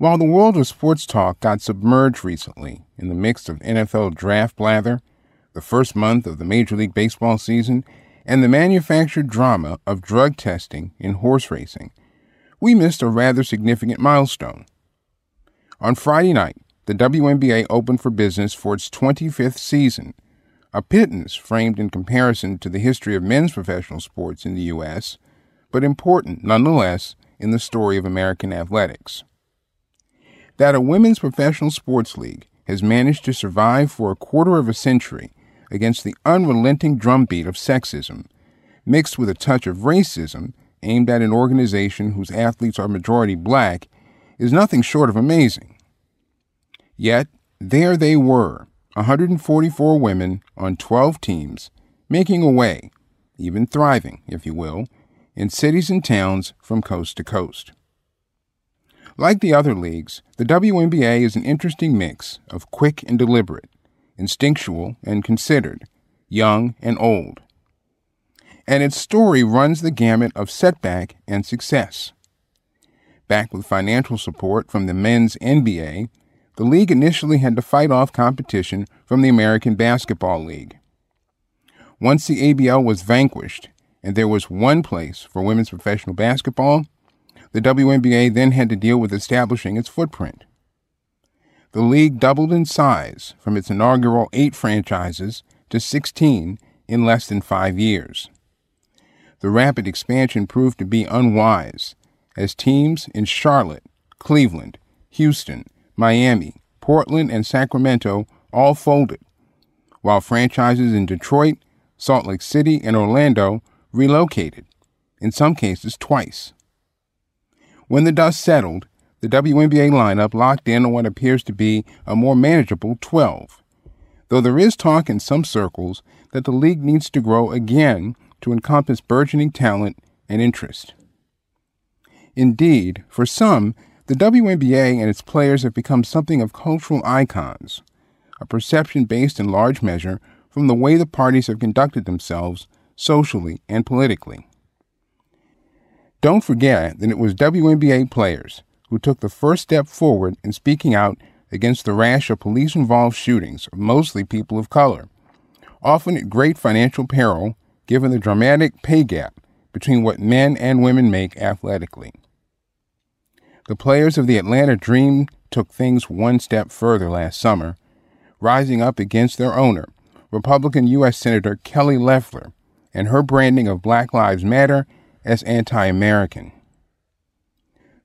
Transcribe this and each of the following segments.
While the world of sports talk got submerged recently in the mix of NFL draft blather, the first month of the Major League Baseball season, and the manufactured drama of drug testing in horse racing, we missed a rather significant milestone. On Friday night, the WNBA opened for business for its 25th season, a pittance framed in comparison to the history of men's professional sports in the U.S., but important nonetheless in the story of American athletics. That a women's professional sports league has managed to survive for a quarter of a century against the unrelenting drumbeat of sexism, mixed with a touch of racism aimed at an organization whose athletes are majority black, is nothing short of amazing. Yet, there they were, 144 women on 12 teams, making a way, even thriving, if you will, in cities and towns from coast to coast. Like the other leagues, the WNBA is an interesting mix of quick and deliberate, instinctual and considered, young and old. And its story runs the gamut of setback and success. Back with financial support from the men's NBA, the league initially had to fight off competition from the American Basketball League. Once the ABL was vanquished and there was one place for women's professional basketball, the WNBA then had to deal with establishing its footprint. The league doubled in size from its inaugural eight franchises to 16 in less than five years. The rapid expansion proved to be unwise, as teams in Charlotte, Cleveland, Houston, Miami, Portland, and Sacramento all folded, while franchises in Detroit, Salt Lake City, and Orlando relocated, in some cases twice. When the dust settled, the WNBA lineup locked in on what appears to be a more manageable 12, though there is talk in some circles that the league needs to grow again to encompass burgeoning talent and interest. Indeed, for some, the WNBA and its players have become something of cultural icons, a perception based in large measure from the way the parties have conducted themselves socially and politically. Don't forget that it was WNBA players who took the first step forward in speaking out against the rash of police involved shootings of mostly people of color, often at great financial peril given the dramatic pay gap between what men and women make athletically. The players of the Atlanta Dream took things one step further last summer, rising up against their owner, Republican U.S. Senator Kelly Loeffler, and her branding of Black Lives Matter as anti American.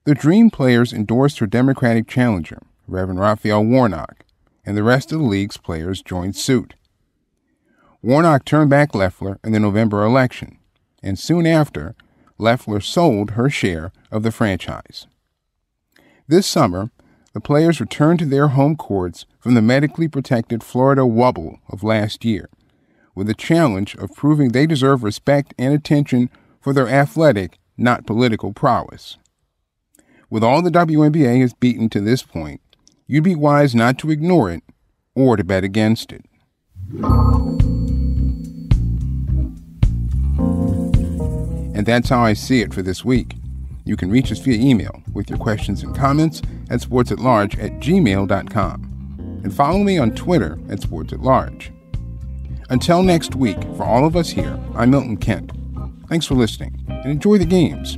The Dream players endorsed her Democratic challenger, Reverend Raphael Warnock, and the rest of the league's players joined suit. Warnock turned back Loeffler in the November election, and soon after, Loeffler sold her share of the franchise. This summer, the players returned to their home courts from the medically protected Florida Wubble of last year, with the challenge of proving they deserve respect and attention for their athletic, not political prowess. With all the WNBA has beaten to this point, you'd be wise not to ignore it or to bet against it. And that's how I see it for this week. You can reach us via email with your questions and comments at sportsatlarge at gmail.com. And follow me on Twitter at sportsatlarge. Until next week, for all of us here, I'm Milton Kent. Thanks for listening and enjoy the games.